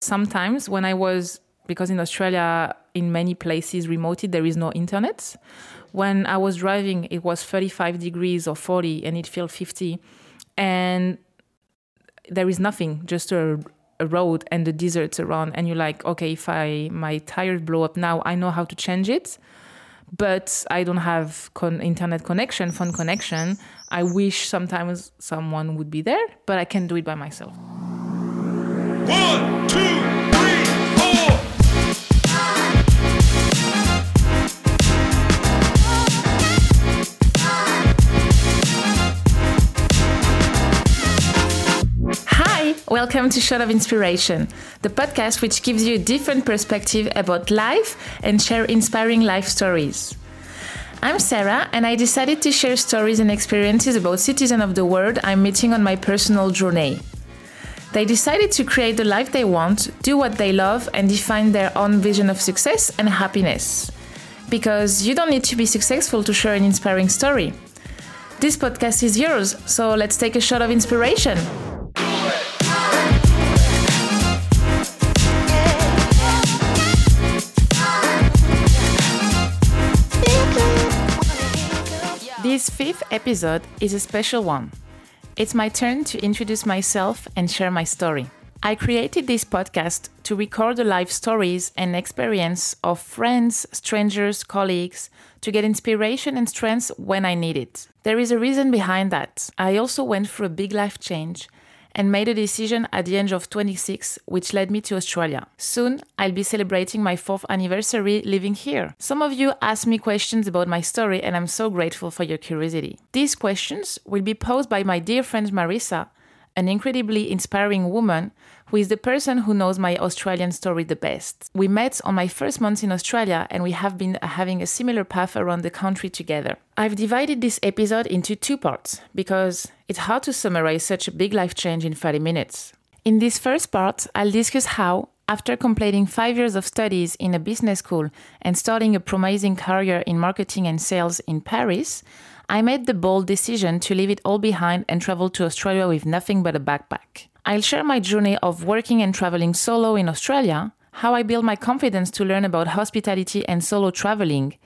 Sometimes when I was, because in Australia, in many places remoted, there is no internet. When I was driving, it was 35 degrees or 40 and it felt 50. And there is nothing, just a, a road and the deserts around. And you're like, okay, if I my tires blow up now, I know how to change it but I don't have con- internet connection, phone connection. I wish sometimes someone would be there, but I can do it by myself. Welcome to Shot of Inspiration, the podcast which gives you a different perspective about life and share inspiring life stories. I'm Sarah, and I decided to share stories and experiences about citizens of the world I'm meeting on my personal journey. They decided to create the life they want, do what they love, and define their own vision of success and happiness. Because you don't need to be successful to share an inspiring story. This podcast is yours, so let's take a shot of inspiration. This fifth episode is a special one. It's my turn to introduce myself and share my story. I created this podcast to record the life stories and experience of friends, strangers, colleagues to get inspiration and strength when I need it. There is a reason behind that. I also went through a big life change and made a decision at the age of 26, which led me to Australia. Soon, I'll be celebrating my fourth anniversary living here. Some of you asked me questions about my story, and I'm so grateful for your curiosity. These questions will be posed by my dear friend Marissa, an incredibly inspiring woman who is the person who knows my Australian story the best. We met on my first month in Australia and we have been having a similar path around the country together. I've divided this episode into two parts because it's hard to summarize such a big life change in 30 minutes. In this first part, I'll discuss how, after completing five years of studies in a business school and starting a promising career in marketing and sales in Paris, I made the bold decision to leave it all behind and travel to Australia with nothing but a backpack. I'll share my journey of working and traveling solo in Australia, how I built my confidence to learn about hospitality and solo traveling,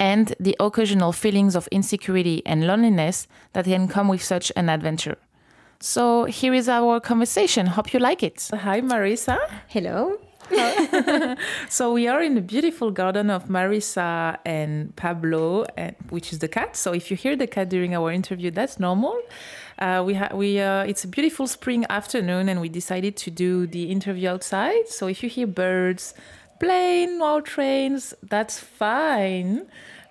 and the occasional feelings of insecurity and loneliness that can come with such an adventure. So here is our conversation. Hope you like it. Hi, Marissa. Hello. so we are in the beautiful garden of Marissa and Pablo, and, which is the cat. So if you hear the cat during our interview, that's normal. Uh, we ha- we uh, it's a beautiful spring afternoon, and we decided to do the interview outside. So if you hear birds, plane or trains, that's fine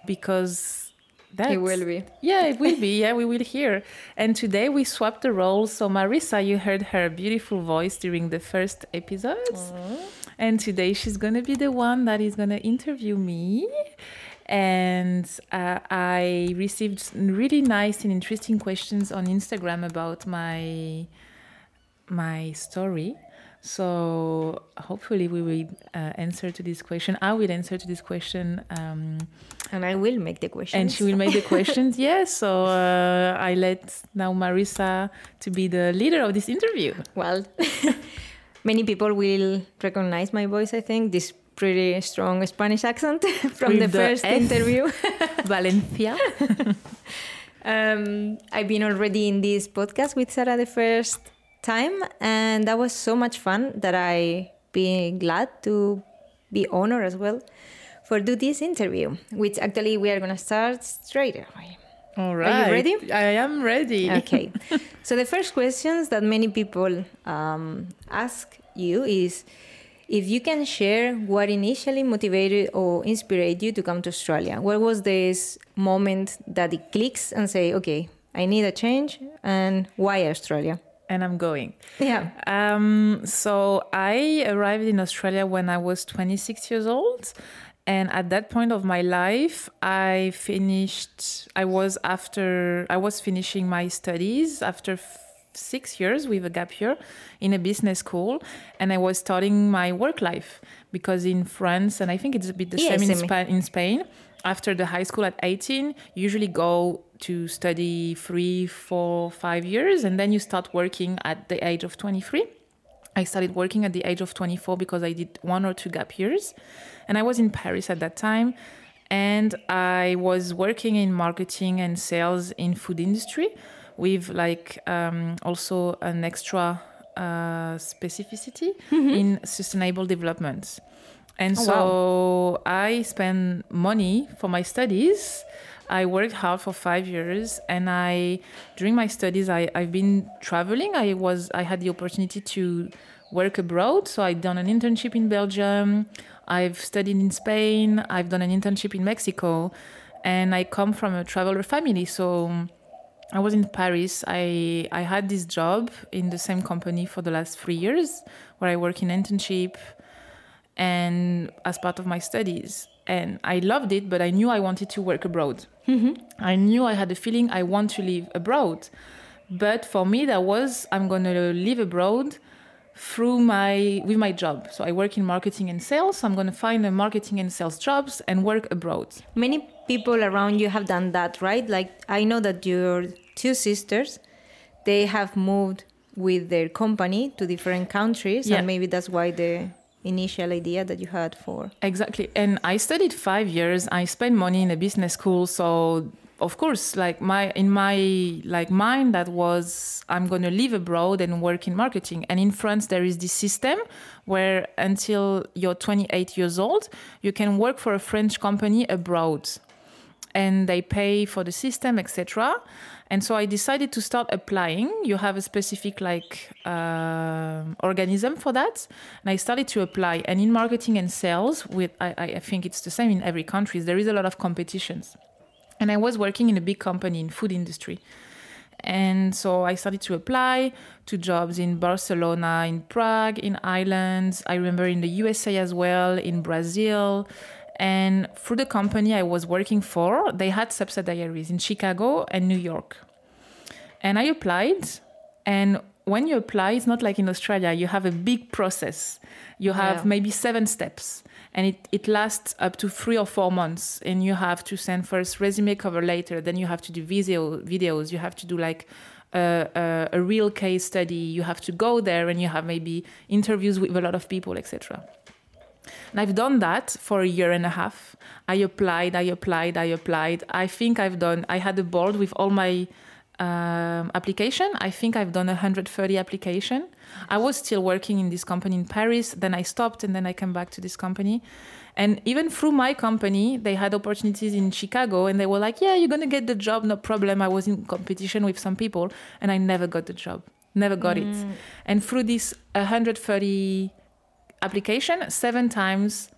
because that's, it will be. Yeah, it will be. Yeah, we will hear. And today we swapped the roles. So Marissa, you heard her beautiful voice during the first episodes. And today she's going to be the one that is going to interview me. And uh, I received really nice and interesting questions on Instagram about my my story. So hopefully we will uh, answer to this question. I will answer to this question. Um, and I will make the questions. And she will make the questions. yes. So uh, I let now Marissa to be the leader of this interview. Well, many people will recognize my voice. I think this pretty strong Spanish accent from With the, the first F interview. Valencia. um, I've been already in this podcast with Sarah the first time, and that was so much fun that I be glad to be honored as well for do this interview, which actually we are gonna start straight away. All right. Are you ready? I am ready. Okay. so the first questions that many people um, ask you is if you can share what initially motivated or inspired you to come to Australia. What was this moment that it clicks and say, okay, I need a change, and why Australia? and I'm going. Yeah. Um, so I arrived in Australia when I was 26 years old. And at that point of my life, I finished, I was after, I was finishing my studies after f- six years with a gap year in a business school. And I was starting my work life because in France, and I think it's a bit the same in, Spa- in Spain, after the high school at 18, usually go to study three, four, five years, and then you start working at the age of 23. I started working at the age of 24 because I did one or two gap years. And I was in Paris at that time. And I was working in marketing and sales in food industry with like um, also an extra uh, specificity in sustainable development. And Oh, so I spent money for my studies. I worked hard for five years, and I during my studies I I've been traveling. I was I had the opportunity to work abroad, so I've done an internship in Belgium. I've studied in Spain. I've done an internship in Mexico, and I come from a traveler family, so. I was in Paris. I I had this job in the same company for the last three years, where I work in internship and as part of my studies. And I loved it, but I knew I wanted to work abroad. Mm-hmm. I knew I had a feeling I want to live abroad. But for me, that was I'm going to live abroad through my with my job. So I work in marketing and sales. So I'm going to find a marketing and sales jobs and work abroad. Many people around you have done that, right? Like I know that your two sisters, they have moved with their company to different countries, Yeah. and maybe that's why the initial idea that you had for Exactly. And I studied five years. I spent money in a business school. So of course, like my in my like mind that was I'm gonna live abroad and work in marketing. And in France there is this system where until you're 28 years old, you can work for a French company abroad. And they pay for the system, etc. And so I decided to start applying. You have a specific like um organism for that, and I started to apply. And in marketing and sales, with I, I I think it's the same in every country. There is a lot of competitions, and I was working in a big company in food industry. And so I started to apply to jobs in Barcelona, in Prague, in Ireland. I remember in the USA as well, in Brazil. And through the company I was working for, they had subsidiaries in Chicago and New York. And I applied. And when you apply, it's not like in Australia, you have a big process. You have Yeah. maybe seven steps. And it, it lasts up to three or four months. And you have to send first resume cover later. Then you have to do video videos. You have to do like a, a, a real case study. You have to go there and you have maybe interviews with a lot of people, etc. And I've done that for a year and a half. I applied, I applied, I applied. I think I've done, I had a board with all my um, application. I think I've done 130 application. I was still working in this company in Paris. Then I stopped and then I came back to this company. And even through my company, they had opportunities in Chicago and they were like, yeah, you're going to get the job, no problem. I was in competition with some people and I never got the job, never got it. And through this 130 application, seven times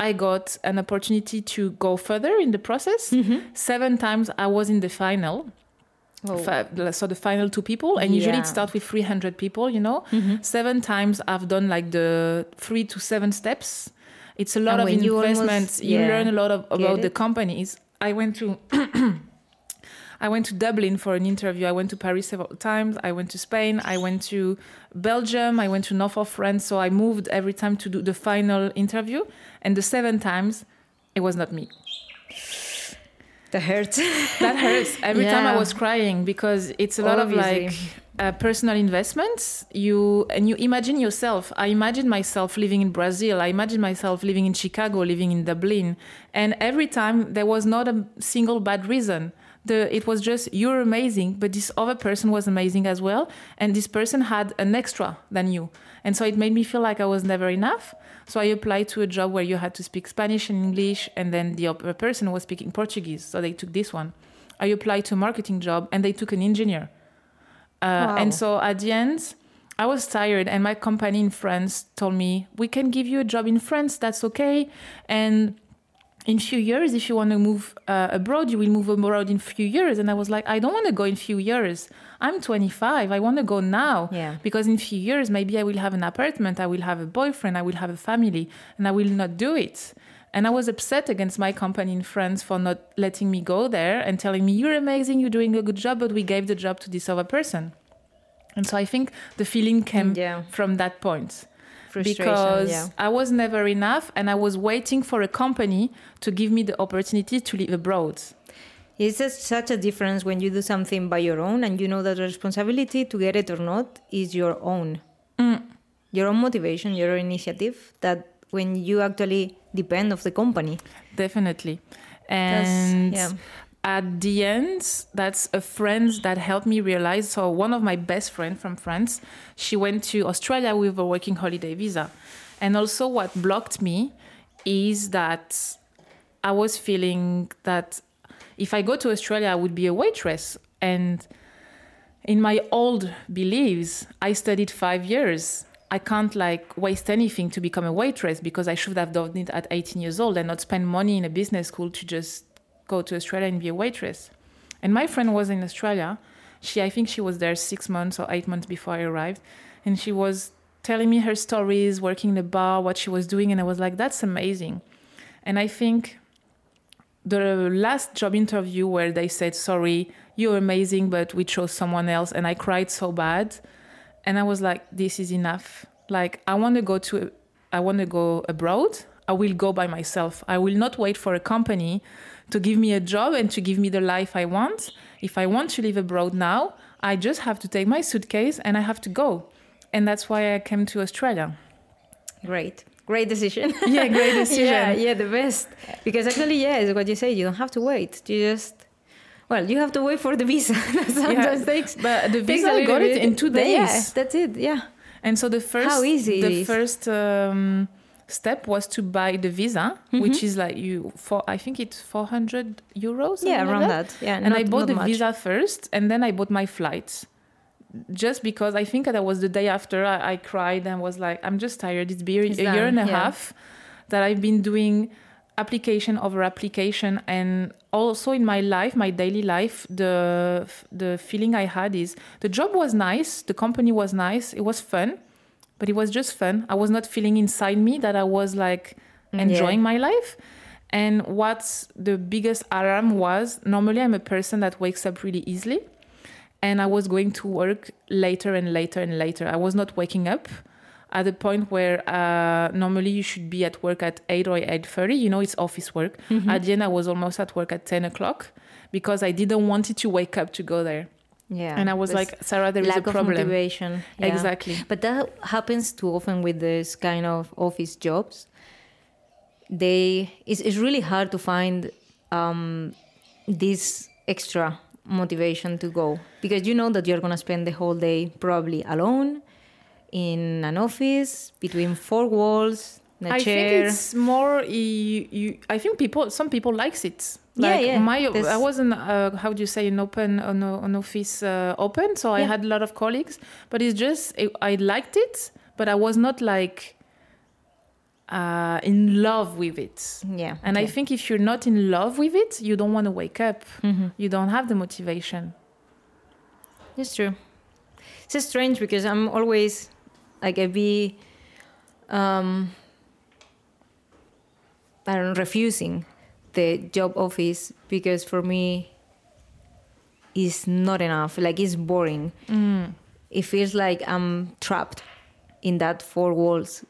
I got an opportunity to go further in the process. Mm-hmm. Seven times I was in the final. Oh. So the final two people, and usually Yeah. it starts with 300 people, you know. Mm-hmm. Seven times I've done like the three to seven steps. It's a lot And of when you almost- investments. You, learn a lot of, about the companies. I went to I went to Dublin for an interview. I went to Paris several times. I went to Spain. I went to Belgium. I went to north of France. So I moved every time to do the final interview. And the seven times, it was not me. That hurts. That hurts. Every time I was crying because it's a lot Obviously. of like uh, personal investments. You and you imagine yourself. I imagine myself living in Brazil. I imagine myself living in Chicago, living in Dublin, and every time there was not a single bad reason. The, it was just you're amazing, but this other person was amazing as well, and this person had an extra than you, and so it made me feel like I was never enough. So I applied to a job where you had to speak Spanish and English, and then the other person was speaking Portuguese, so they took this one. I applied to a marketing job, and they took an engineer. Uh, Wow. And so at the end, I was tired, and my company in France told me, "We can give you a job in France. That's okay." And in few years, if you want to move uh, abroad, you will move abroad in few years. And I was like, I don't want to go in few years. I'm 25. I want to go now. Yeah. Because in few years, maybe I will have an apartment. I will have a boyfriend. I will have a family, and I will not do it. And I was upset against my company in France for not letting me go there and telling me, "You're amazing. You're doing a good job, but we gave the job to this other person." And so I think the feeling came Yeah. from that point. Because yeah. I was never enough and I was waiting for a company to give me the opportunity to live abroad. It's just such a difference when you do something by your own and you know that the responsibility to get it or not is your own. Mm. your own motivation, your own initiative that when you actually depend of the company. Definitely. And yeah. At the end, that's a friend that helped me realize. So one of my best friends from France, she went to Australia with a working holiday visa. And also what blocked me is that I was feeling that if I go to Australia, I would be a waitress. And in my old beliefs, I studied five years. I can't like waste anything to become a waitress because I should have done it at 18 years old and not spend money in a business school to just go to Australia and be a waitress. And my friend was in Australia. She, I think she was there six months or eight months before I arrived. And she was telling me her stories, working in the bar, what she was doing. And I was like, that's amazing. And I think the last job interview where they said, sorry, you're amazing, but we chose someone else. And I cried so bad. And I was like, this is enough. Like, I want to go to, I want to go abroad. I will go by myself. I will not wait for a company to give me a job and to give me the life I want. If I want to live abroad now, I just have to take my suitcase and I have to go. And that's why I came to Australia. Great. Great decision. Yeah, great decision. yeah, yeah, the best. Because actually, yeah, it's what you say. You don't have to wait. You just well, you have to wait for the visa. that sometimes Yeah, takes. But the visa, I got it in two But yeah, that's it. Yeah. And so the first, How easy the first um, step was to buy the visa, Mm-hmm. which is like you for I think it's four hundred euros. Yeah, something like around that. Yeah. And not, I bought the much. visa first, and then I bought my flights. Just because I think that was the day after I, I cried and was like, I'm just tired. It's been It's a year and a yeah. half that I've been doing application over application and also in my life my daily life the the feeling i had is the job was nice the company was nice it was fun but it was just fun. I was not feeling inside me that i was like Mm, enjoying my life. And what's the biggest alarm was normally i'm a person that wakes up really easily and i was going to work later and later and later. I was not waking up at the point where uh, normally you should be at work at 8 or 8.30 you know it's office work. Mm-hmm. at the end i was almost at work at 10 o'clock because i didn't want it to wake up to go there Yeah. and i was like sarah there is lack a of problem motivation. Yeah. exactly But that happens too often with this kind of office jobs. They it's, it's really hard to find um, this extra motivation to go because you know that you're gonna spend the whole day probably alone in an office between four walls, a I chair. think it's more you, you I think people some people likes it. Yeah, Like yeah. my There's- I wasn't uh, how do you say an open an, an office uh, open so I had a lot of colleagues but it's just I, I liked it but I was not like uh, in love with it. yeah, And I think if you're not in love with it, you don't want to wake up. Mhm. You don't have the motivation. It's true. It's strange because I'm always like I be um I don't refusing the job office because for me it's not enough. Like it's boring. Mm. It feels like I'm trapped in that four walls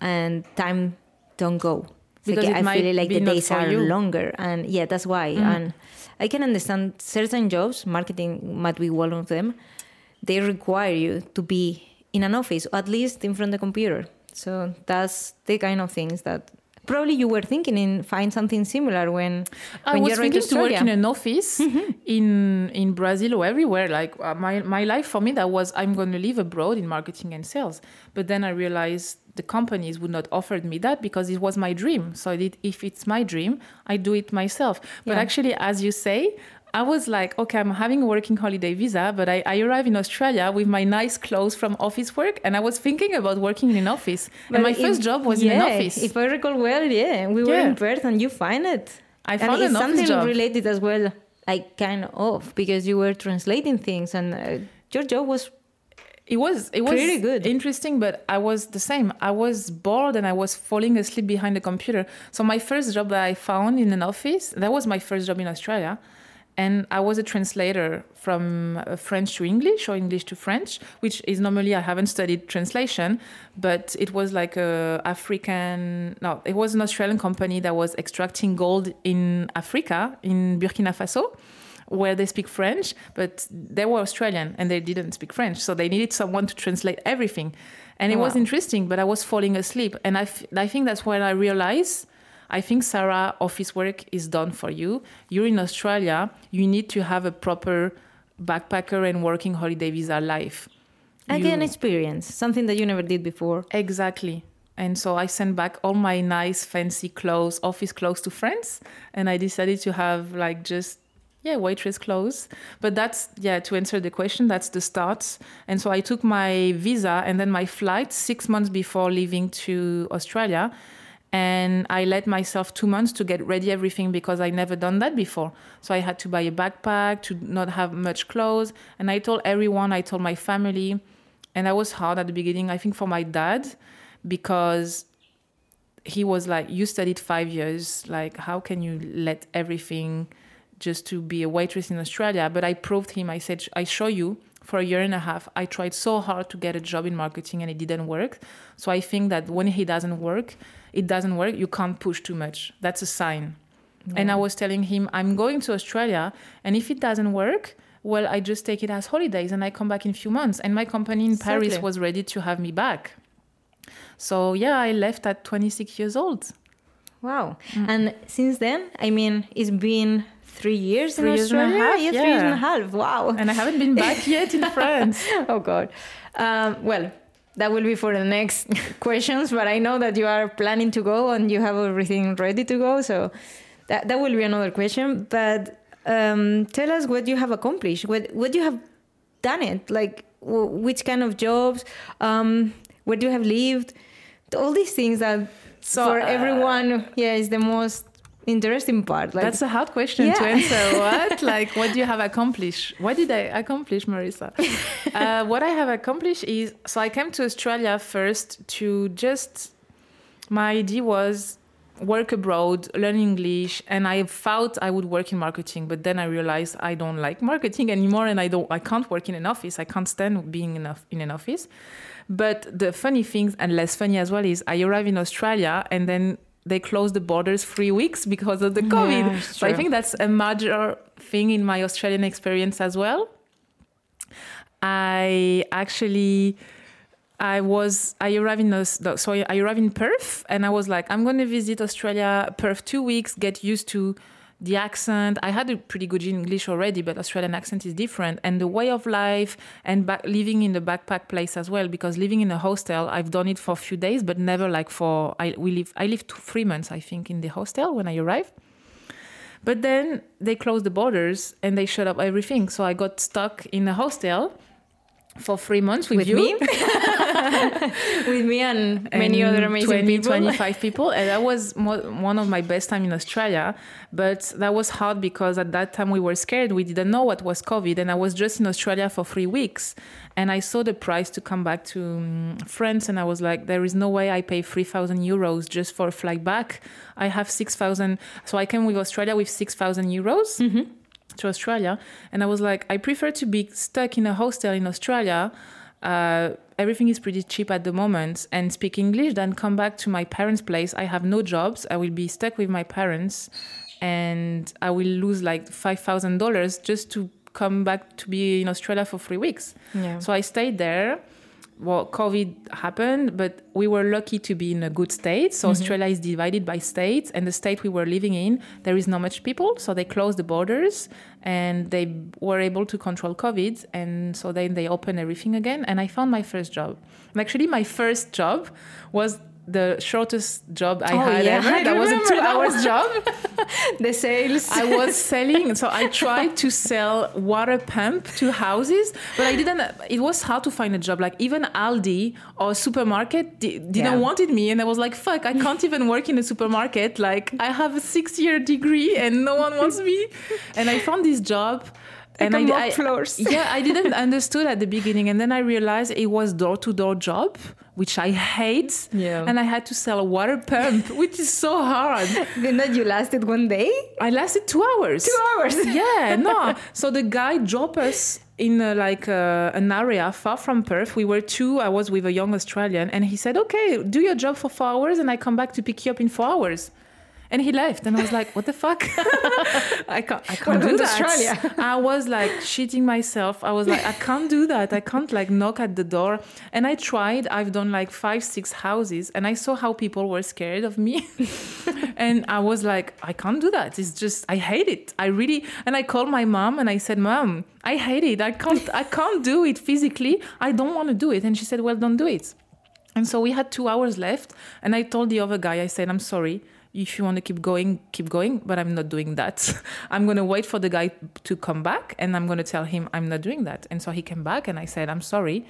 and time don't go. It's Because like I feel like the days are you. longer and yeah, that's why. Mm. And I can understand certain jobs, marketing might be one of them, they require you to be in an office, or at least in front of the computer. So that's the kind of things that probably you were thinking in find something similar when I when was you're thinking to work in an office in in Brazil or everywhere. Like uh, my my life for me, that was I'm going to live abroad in marketing and sales. But then I realized the companies would not offer me that because it was my dream. So it, if it's my dream, I do it myself. But Yeah. actually, as you say. I was like, okay, I'm having a working holiday visa, but I, I arrive in Australia with my nice clothes from office work, and I was thinking about working in an office. and my But first job was in an office. If I recall well, yeah, we were Yeah. in Perth and you find it. I and found it's an office something job. related as well, like kind of because you were translating things and uh, your job was It was it was Pretty good. interesting, but I was the same. I was bored and I was falling asleep behind the computer. So my first job that I found in an office, that was my first job in Australia. And I was a translator from uh, French to English or English to French, which is normally I haven't studied translation, but it was like a African no, it was an Australian company that was extracting gold in Africa, in Burkina Faso where they speak French, but they were Australian and they didn't speak French. So they needed someone to translate everything. and it was interesting. But I was falling asleep, and I, f- I think that's when I realized. I think Sarah, office work is done for you. You're in Australia. You need to have a proper backpacker and working holiday visa life. Again, You- experience something that you never did before. Exactly. And so I sent back all my nice, fancy clothes, office clothes to friends. And I decided to have like just, yeah, waitress clothes. But that's, yeah, to answer the question, that's the start. And so I took my visa and then my flight six months before leaving to Australia. And I let myself two months to get ready everything because I never done that before. So I had to buy a backpack to not have much clothes. And I told everyone, I told my family, and that was hard at the beginning. I think for my dad, because he was like, "You studied five years. Like, how can you let everything just to be a waitress in Australia?" But I proved him. I said, "I show you." For a year and a half, I tried so hard to get a job in marketing and it didn't work. So I think that when he doesn't work, it doesn't work. You can't push too much. That's a sign. And I was telling him, I'm going to Australia, and if it doesn't work, well, I just take it as holidays and I come back in a few months. And my company in Paris Exactly. was ready to have me back. So yeah, I left at 26 years old. Wow. And since then, I mean, it's been three years Three in years and a Australia. half, yeah, three years and a half. Wow. And I haven't been back yet in France. oh God. Um, well, that will be for the next questions. But I know that you are planning to go and you have everything ready to go. So that that will be another question. But um, tell us what you have accomplished. What what you have done it like. Which kind of jobs? Um, where do you have lived? All these things that So, for uh, everyone, yeah, is the most interesting part. Like That's a hard question to answer. What? like, what do you have accomplished? What did I accomplish, Marissa? uh, what I have accomplished is so I came to Australia first to just, my idea was work abroad, learn English, and I thought I would work in marketing, but then I realized I don't like marketing anymore, and I don't, I can't work in an office. I can't stand being in, a, in an office. But the funny thing, and less funny as well, is I arrived in Australia, and then they closed the borders three weeks because of the COVID. Yeah, so I think that's a major thing in my Australian experience as well. I actually I was I arrived in I arrived in Perth and I was like I'm going to visit Australia Perth two weeks get used to the accent. I had a pretty good English already but Australian accent is different. And the way of life and back, living in the backpack place as well because living in a hostel I've done it for a few days but never like for I we live I lived three months I think in the hostel when I arrived. But then they closed the borders and they shut up everything. So I got stuck in a hostel for three months with, with you. me, with me and many and other amazing 20, people. 25 people. And that was mo- one of my best time in australia. But that was hard because at that time we were scared. We didn't know what was covid. And i was just in australia for three weeks. And i saw the price to come back to um, france. And i was like there is no way i pay 3000 euros just for a flight back. I have 6000 so i came with australia with 6000 euros to Australia, and I was like, I prefer to be stuck in a hostel in Australia. Uh, everything is pretty cheap at the moment, and speak English than come back to my parents' place. I have no jobs. I will be stuck with my parents, and I will lose like five thousand dollars just to come back to be in Australia for three weeks. Yeah. So I stayed there. Well, COVID happened, but we were lucky to be in a good state. So mm-hmm. Australia is divided by states, and the state we were living in, there is not much people. So they closed the borders, and they were able to control COVID. And so then they opened everything again, and I found my first job. And actually, my first job was the shortest job I Oh, had yeah, ever. I that was a two hours job. the sales. I was selling, so I tried to sell water pump to houses, but I didn't. It was hard to find a job. Like even Aldi or supermarket di- didn't Yeah. wanted me, and I was like, "Fuck, I can't even work in a supermarket. Like I have a six-year degree, and no one wants me." And I found this job. And I, I- floors. yeah, I didn't understood at the beginning, and then I realized it was door-to-door job, which I hate. Yeah. And I had to sell a water pump, which is so hard. Then you lasted one day? I lasted two hours. Two hours. yeah, no. So the guy dropped us in uh, like uh, an area far from Perth. We were two. I was with a young Australian, and he said, "Okay, do your job for four hours, and I come back to pick you up in four hours." And he left, and I was like, "What the fuck? I can't, I can't Welcome do that." Australia. I was like shitting myself. I was like, "I can't do that. I can't like knock at the door." And I tried. I've done like five, six houses, and I saw how people were scared of me, and I was like, "I can't do that. It's just I hate it. I really." And I called my mom, and I said, "Mom, I hate it. I can't. I can't do it physically. I don't want to do it." And she said, "Well, don't do it." And so we had two hours left, and I told the other guy, I said, I'm sorry. If you want to keep going, keep going, but I'm not doing that. I'm going to wait for the guy to come back, and I'm going to tell him I'm not doing that. And so he came back, and I said, I'm sorry.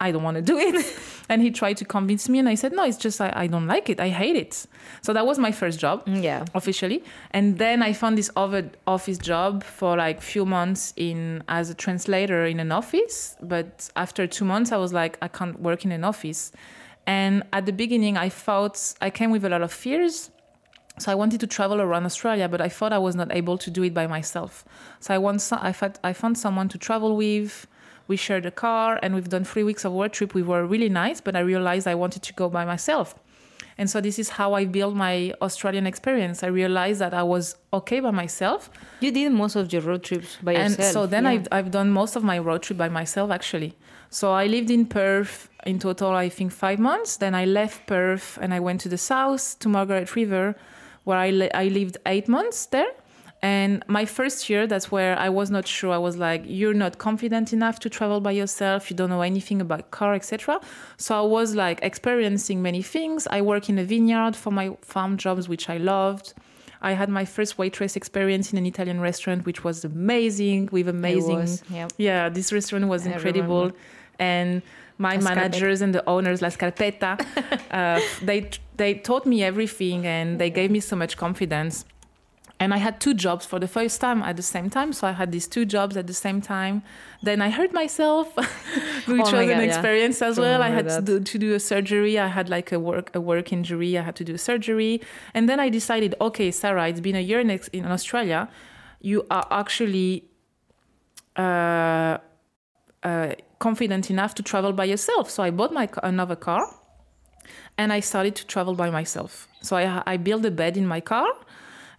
I don't want to do it. and he tried to convince me, and I said, No, it's just I, I don't like it. I hate it. So that was my first job mm, Yeah. officially and then i found this other office job for like few months in as a translator in an office but after two months i was like i can't work in an office and at the beginning i felt i came with a lot of fears so I wanted to travel around Australia, but I thought I was not able to do it by myself. So I want, I found, I found someone to travel with. We shared a car, and we've done three weeks of road trip. We were really nice, but I realized I wanted to go by myself. And so this is how I built my Australian experience. I realized that I was okay by myself. You did most of your road trips by and yourself. so then yeah. I've, I've done most of my road trip by myself, actually. So I lived in Perth in total, I think, five months. Then I left Perth and I went to the south to Margaret River, where I, li- I lived eight months there. And my first year, that's where I was not sure. I was like, "You're not confident enough to travel by yourself. You don't know anything about car, etc." So I was like experiencing many things. I work in a vineyard for my farm jobs, which I loved. I had my first waitress experience in an Italian restaurant, which was amazing with It amazing. was, yeah. Yeah, this restaurant was I incredible, remember. and my La Scarpetta. managers and the owners, La Scarpetta, uh, they they taught me everything, and they gave me so much confidence. And I had two jobs for the first time at the same time. So I had these two jobs at the same time. Then I hurt myself, which Oh my was God, an yeah. experience as well. I had to do, to do a surgery. I had like a work a work injury. I had to do a surgery. And then I decided, okay, Sarah, it's been a year in, in Australia. You are actually uh, uh, confident enough to travel by yourself. So I bought my another car, and I started to travel by myself. So I I built a bed in my car,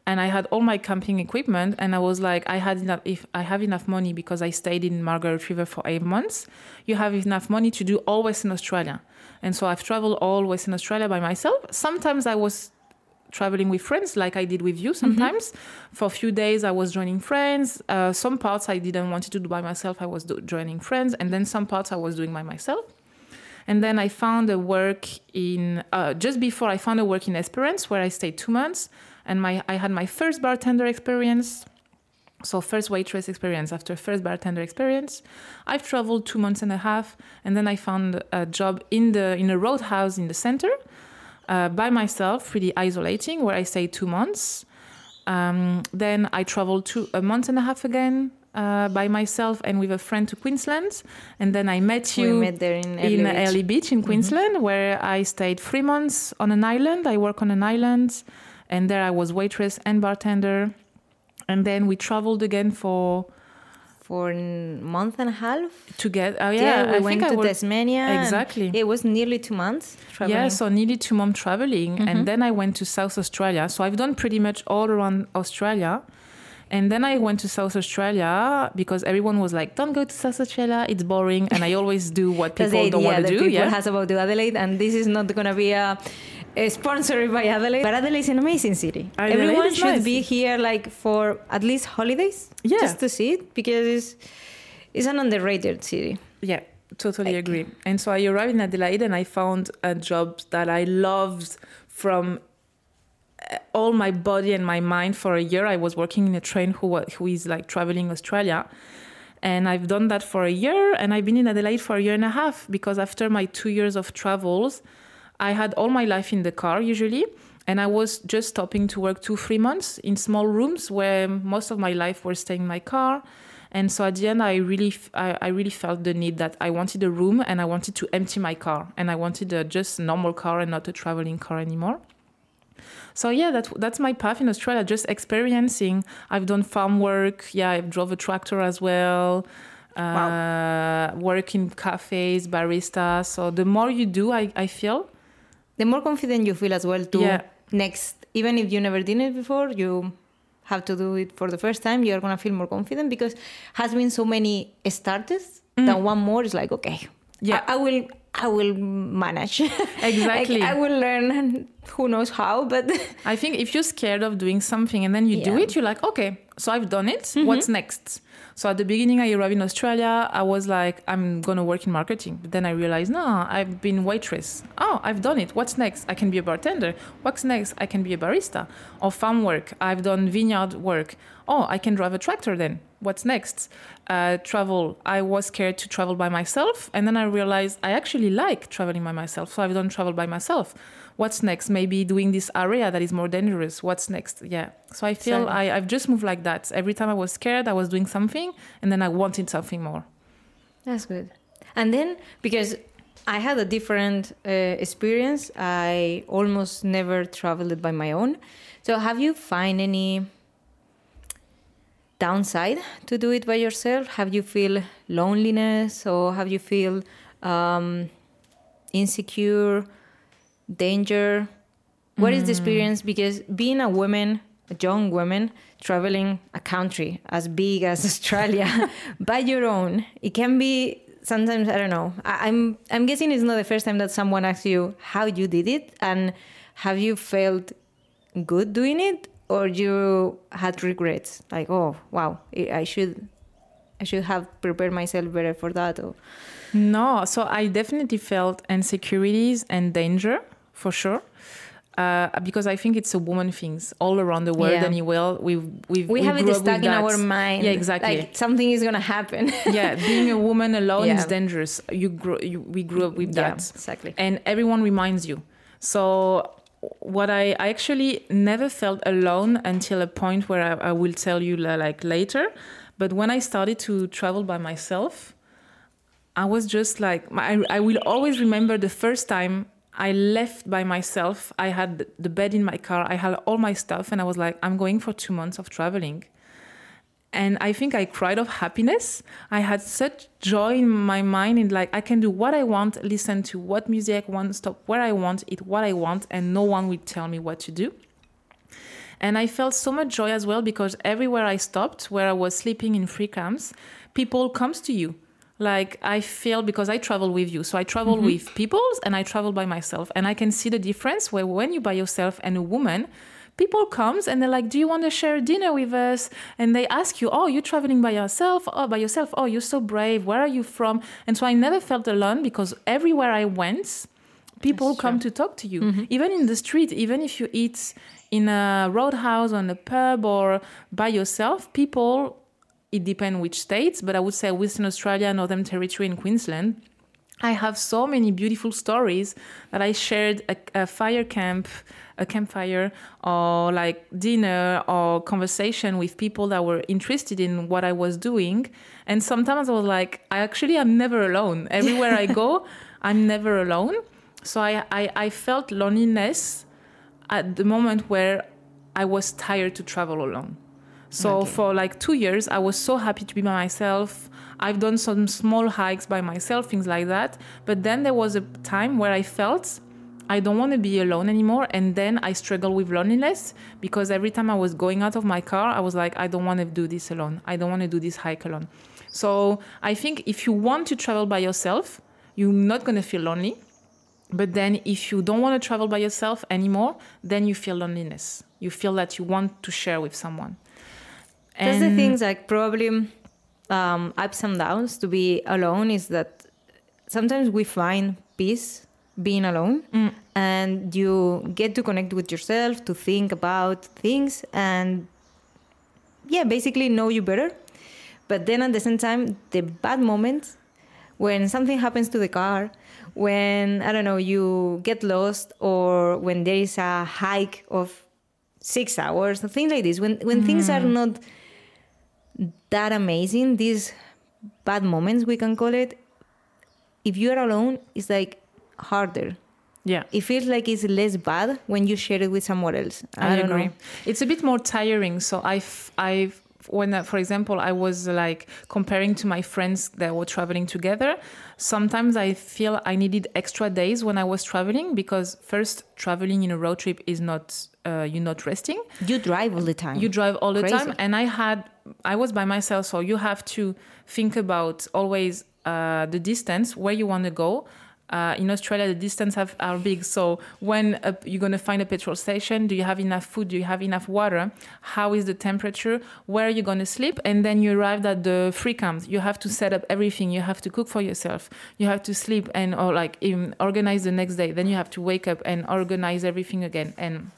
and I had all my camping equipment. And I was like, I had enough. If I have enough money because I stayed in Margaret River for eight months, you have enough money to do all Western Australia. And so I've traveled all Western Australia by myself. Sometimes I was traveling with friends like I did with you sometimes. For a few days, I was joining friends. Uh, some parts I didn't want to do by myself, I was do- joining friends. And then some parts I was doing by myself. And then I found a work in, uh, just before I found a work in Esperance where I stayed two months. And my, I had my first bartender experience. So first waitress experience after first bartender experience. I've traveled two months and a half, and then I found a job in the in a roadhouse in the center uh, by myself, really isolating, where I stayed two months. Um, then I traveled to a month and a half again uh, by myself and with a friend to Queensland. And then I met we you met there in in Airlie Beach. Airlie Beach in Queensland, where I stayed three months on an island. I work on an island, and there I was waitress and bartender. And then we traveled again for for a month and a half. to get. Oh Yeah, yeah, we I went to worked- Tasmania. Exactly. It was nearly two months traveling. Yeah, so nearly two months traveling, and mm-hmm. then I went to South Australia. So I've done pretty much all around Australia. And then I went to South Australia because everyone was like, "Don't go to South Australia; it's boring." And I always do what people don't want to do. people Yeah, has about the Adelaide, and this is not going to be a sponsored by Adelaide. But Adelaide is an amazing city. Adelaide Everyone should nice. be here, like for at least holidays, Yeah. just to see it because it's it's an underrated city. yeah, totally Like- agree. And so I arrived in Adelaide, and I found a job that I loved from uh, all my body and my mind for a year. I was working in a train who who is like traveling Australia. And I've done that for a year, and I've been in Adelaide for a year and a half because after my two years of travels, I had all my life in the car usually, and I was just stopping to work two, three months in small rooms where most of my life was staying in my car. And so at the end, I really, f- I, I really felt the need that I wanted a room and I wanted to empty my car, and I wanted a just normal car and not a traveling car anymore. So yeah, that that's my path in Australia. Just experiencing. I've done farm work. Yeah, I've drove a tractor as well. Uh, Work in cafes, barista. So the more you do, I, I feel. The more confident you feel as well to Yeah. next even if you never did it before, you have to do it for the first time. You're gonna feel more confident because has been so many starters mm. that one more is like okay, Yeah. I, I will. I will manage. Exactly. Like, I will learn. Who knows how? But I think if you're scared of doing something and then you do it, you're like, okay, so I've done it. What's next? So at the beginning, I arrived in Australia. I was like, I'm gonna work in marketing. But then I realized, no, I've been waitress. Oh, I've done it. What's next? I can be a bartender. What's next? I can be a barista or farm work. I've done vineyard work. Oh, I can drive a tractor then. What's next? Uh, travel. I was scared to travel by myself, and then I realized I actually like traveling by myself. So I've done travel by myself. What's next? Maybe doing this area that is more dangerous. What's next? Yeah. So I feel I, I've just moved like that. Every time I was scared, I was doing something, and then I wanted something more. That's good. And then because I had a different uh, experience, I almost never traveled by my own. So have you find any downside to do it by yourself? Have you feel loneliness or have you feel um, insecure, danger? What is the mm. experience? Because being a woman, a young woman, traveling a country as big as Australia by your own, it can be sometimes I don't know. I, I'm I'm guessing it's not the first time that someone asks you how you did it and have you felt good doing it or you had regrets like oh wow I I should I should have prepared myself better for that or No, so I definitely felt insecurities and danger for sure. Uh, because I think it's a woman things all around the world Yeah. anyway. We've, we've, we, have it stuck in that. our mind Yeah, exactly. like something is gonna happen yeah, being a woman alone Yeah. is dangerous. You grow, you, we grew up with yeah that, exactly and everyone reminds you. So, what I, I actually never felt alone until a point where I, I will tell you like later. But when I started to travel by myself, I was just like I, I will always remember the first time I left by myself. I had the bed in my car. I had all my stuff, and I was like, I'm going for two months of traveling. And I think I cried of happiness. I had such joy in my mind, and like I can do what I want, listen to what music I want, stop where I want, eat what I want, and no one will tell me what to do. And I felt so much joy as well because everywhere I stopped, where I was sleeping in free camps, people comes to you. Like I feel because I travel with you, so I travel mm-hmm. with peoples and I travel by myself, and I can see the difference where when you by yourself and a woman, people comes and they're like, "Do you want to share dinner with us?" And they ask you, "Oh, you're traveling by yourself? Oh, by yourself? Oh, you're so brave. Where are you from?" And so I never felt alone because everywhere I went, people That's come to talk to you mm-hmm. even in the street even if you eat in a roadhouse on a pub or by yourself people it depends which states but i would say western australia northern territory and queensland. I have so many beautiful stories that i shared a, a fire camp a campfire or like dinner or conversation with people that were interested in what i was doing. And sometimes i was like i actually am never alone. Everywhere i go i'm never alone. So I, I, I felt loneliness at the moment where I was tired to travel alone. So Okay. for like two years, I was so happy to be by myself. I've done some small hikes by myself, things like that. But then there was a time where I felt I don't want to be alone anymore. And then I struggled with loneliness because every time I was going out of my car, I was like, I don't want to do this alone. I don't want to do this hike alone. So I think if you want to travel by yourself, you're not going to feel lonely. But then if you don't want to travel by yourself anymore, then you feel loneliness. You feel that you want to share with someone. That's the things like probably um, ups and downs. To be alone is that sometimes we find peace being alone. Mm. and you get to connect with yourself to think about things and yeah basically know you better. But then at the same time the bad moments when something happens to the car when i don't know you get lost or when there is a hike of six hours things like this. When when things are not that amazing these bad moments we can call it if you are alone it's like harder Yeah. it feels like it's less bad when you share it with someone else i, I, don't agree. know It's a bit more tiring. So I've, I've, when, uh, for example, I was like comparing to my friends that were traveling together, sometimes I feel I needed extra days when I was traveling because first, traveling in a road trip is not uh, you're not resting. You drive all the time. You drive all the Crazy. time, and I had I was by myself, so you have to think about always uh, the distance where you want to go. Uh, in Australia, the distance have, are big. So when uh, you're going to find a petrol station, do you have enough food? Do you have enough water? How is the temperature? Where are you going to sleep? And then you arrive at the free camp. You have to set up everything. You have to cook for yourself. You have to sleep and or like organize the next day. Then you have to wake up and organize everything again. And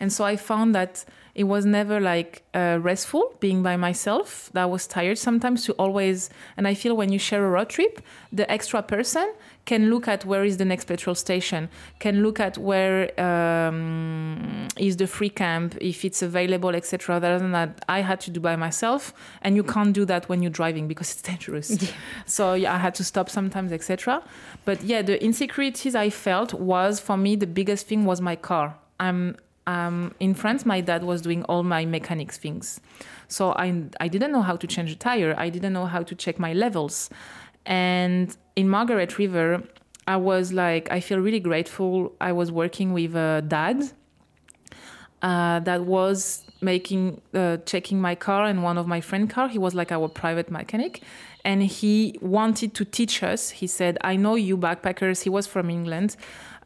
and so I found that it was never like uh, restful being by myself. That was tired sometimes to always. And I feel when you share a road trip, the extra person can look at where is the next petrol station, can look at where um, is the free camp, if it's available, etc. Rather than that, I had to do by myself, and you can't do that when you're driving because it's dangerous. Yeah. So yeah, I had to stop sometimes, etc. But yeah, the insecurities I felt was for me the biggest thing was my car. I'm um, in France, my dad was doing all my mechanics things. So I, I didn't know how to change a tire. I didn't know how to check my levels. And in Margaret River, I was like, I feel really grateful. I was working with a dad uh, that was making, uh, checking my car and one of my friend car. He was like our private mechanic. And he wanted to teach us. He said, I know you backpackers. He was from England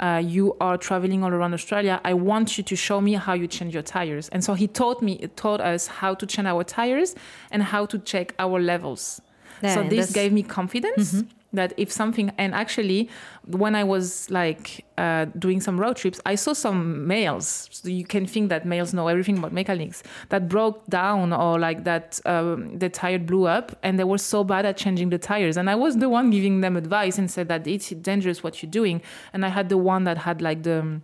uh, you are traveling all around Australia. I want you to show me how you change your tires. And so he taught me, taught us how to change our tires and how to check our levels. Yeah, so this gave me confidence that if something, and actually, when I was like uh, doing some road trips, I saw some males. So you can think that males know everything about mechanics that broke down or like that um, the tire blew up, and they were so bad at changing the tires. And I was the one giving them advice and said that it's dangerous what you're doing. And I had the one that had like the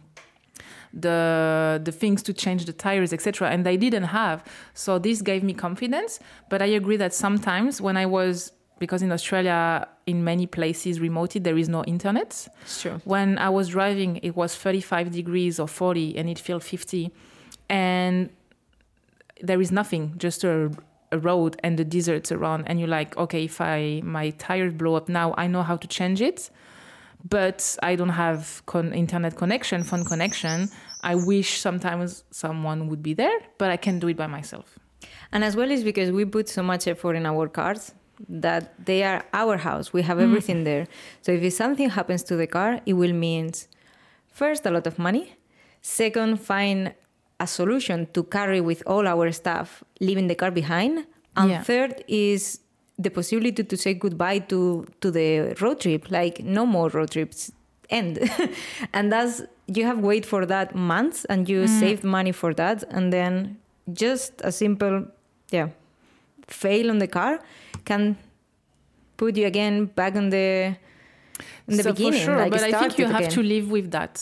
the the things to change the tires etc and they didn't have so this gave me confidence but i agree that sometimes when i was because in australia in many places remoted there is no internet Sure. when i was driving it was 35 degrees or 40 and it felt 50 and there is nothing just a, a road and the deserts around and you're like okay if i my tires blow up now i know how to change it but I don't have con- internet connection, phone connection. I wish sometimes someone would be there, but I can do it by myself. And as well is because we put so much effort in our cars that they are our house. We have mm. everything there. So if something happens to the car, it will mean first a lot of money. Second, find a solution to carry with all our stuff, leaving the car behind. And Yeah. third is the possibility to say goodbye to to the road trip. Like no more road trips end. and that's you have wait for that months and you mm. saved money for that and then just a simple yeah fail on the car can put you again back on the in the so beginning for sure, like but I think you have again. to live with that.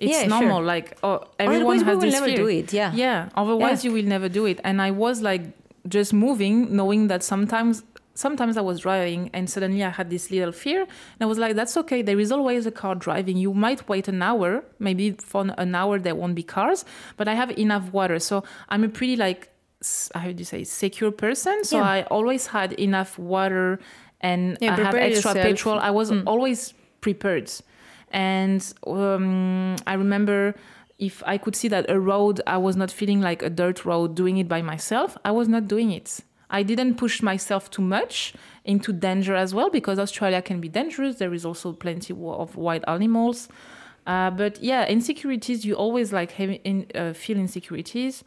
It's Yeah, normal. sure. Like oh, everyone Otherwise, we has will this never fear. do it, yeah. yeah. Otherwise, Yeah. you will never do it. And I was like just moving, knowing that sometimes. Sometimes I was driving and suddenly I had this little fear. And I was like, that's okay. There is always a car driving. You might wait an hour. Maybe for an hour there won't be cars, but I have enough water. So I'm a pretty like, how do you say, secure person. So Yeah. I always had enough water and Yeah, I had extra yourself. petrol. I was always prepared. And um, I remember if I could see that a road, I was not feeling like a dirt road doing it by myself, I was not doing it. I didn't push myself too much into danger as well because Australia can be dangerous. There is also plenty of wild animals. Uh, but yeah, insecurities, you always like in, uh, feel insecurities.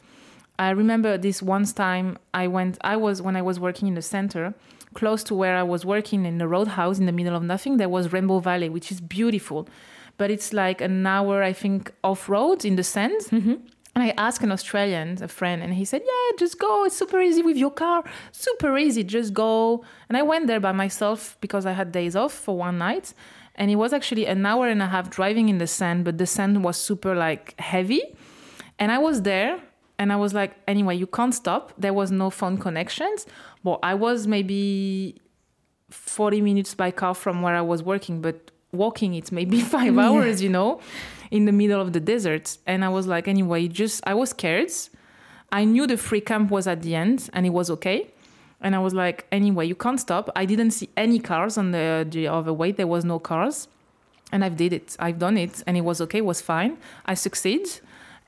I remember this once time I went, I was, when I was working in the center, close to where I was working in the roadhouse in the middle of nothing, there was Rainbow Valley, which is beautiful. But it's like an hour, I think, off road in the sand. Mm-hmm. And I asked an Australian, a friend, and he said, Yeah, just go. It's super easy with your car. Super easy. Just go. And I went there by myself because I had days off for one night. And it was actually an hour and a half driving in the sand, but the sand was super like heavy. And I was there and I was like, anyway, you can't stop. There was no phone connections. But I was maybe 40 minutes by car from where I was working, but walking it's maybe five hours, you know, in the middle of the desert. And I was like, anyway, just I was scared. I knew the free camp was at the end and it was okay. And I was like, anyway, you can't stop. I didn't see any cars on the, the other way. There was no cars. And I've did it. I've done it and it was okay, it was fine. I succeed.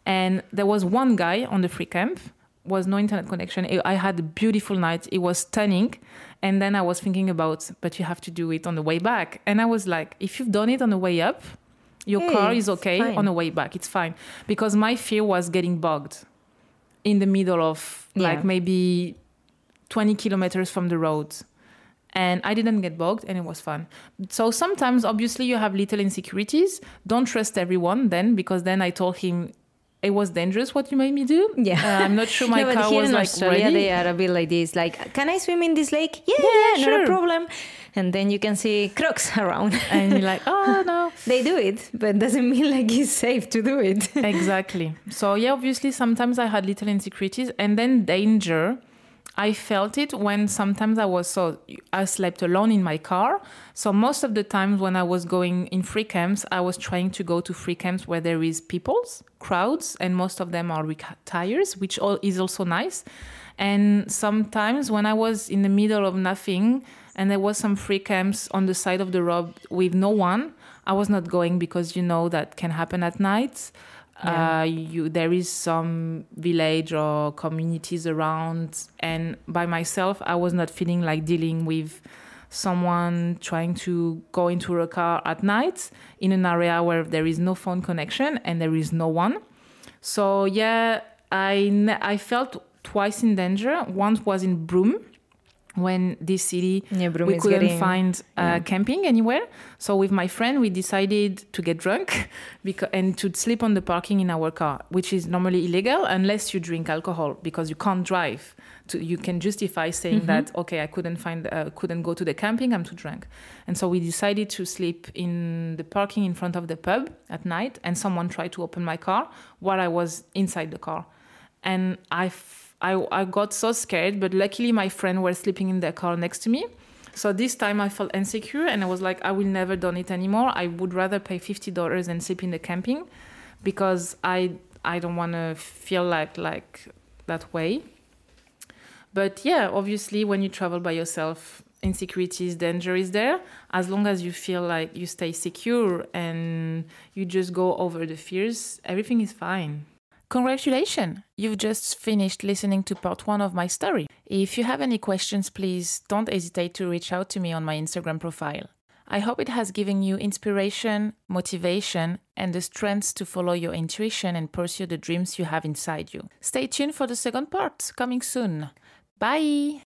And there was one guy on the free camp, was no internet connection. I had a beautiful night. It was stunning. And then I was thinking about, but you have to do it on the way back. And I was like, if you've done it on the way up, your Hey, car is okay fine. on the way back. It's fine. Because my fear was getting bogged in the middle of Yeah. like maybe 20 kilometers from the road. And I didn't get bogged and it was fun. So sometimes, obviously, you have little insecurities. Don't trust everyone then, because then I told him it was dangerous what you made me do. Yeah. Uh, I'm not sure my no, car was like Australia, ready. they are a bit like this. Like, can I swim in this lake? Yeah, Yeah, yeah, not a problem. And then you can see crocs around. and you're like, oh no. they do it, but doesn't mean like it's safe to do it. exactly. So yeah, obviously sometimes I had little insecurities and then danger. I felt it when sometimes I was so I slept alone in my car. So most of the times when I was going in free camps, I was trying to go to free camps where there is peoples, crowds, and most of them are tires, which all is also nice. And sometimes when I was in the middle of nothing and there was some free camps on the side of the road with no one, I was not going because you know that can happen at night. Yeah. Uh, you there is some village or communities around, and by myself, I was not feeling like dealing with someone trying to go into a car at night in an area where there is no phone connection and there is no one. So yeah, I I felt twice in danger. Once was in Broome, when this city Yeah, we couldn't getting- find uh, yeah. camping anywhere. So with my friend, we decided to get drunk because, and to sleep on the parking in our car, which is normally illegal unless you drink alcohol because you can't drive. To, you can justify saying that okay, I couldn't find, uh, couldn't go to the camping, I'm too drunk, and so we decided to sleep in the parking in front of the pub at night. And someone tried to open my car while I was inside the car, and I, f- I, I got so scared. But luckily, my friend were sleeping in their car next to me. So this time I felt insecure and I was like, I will never done it anymore. I would rather pay fifty dollars and sleep in the camping because I I don't want to feel like like that way. But yeah, obviously when you travel by yourself, insecurities, danger is there. As long as you feel like you stay secure and you just go over the fears, everything is fine. Congratulations! You've just finished listening to part one of my story. If you have any questions, please don't hesitate to reach out to me on my Instagram profile. I hope it has given you inspiration, motivation, and the strength to follow your intuition and pursue the dreams you have inside you. Stay tuned for the second part, coming soon. Bye!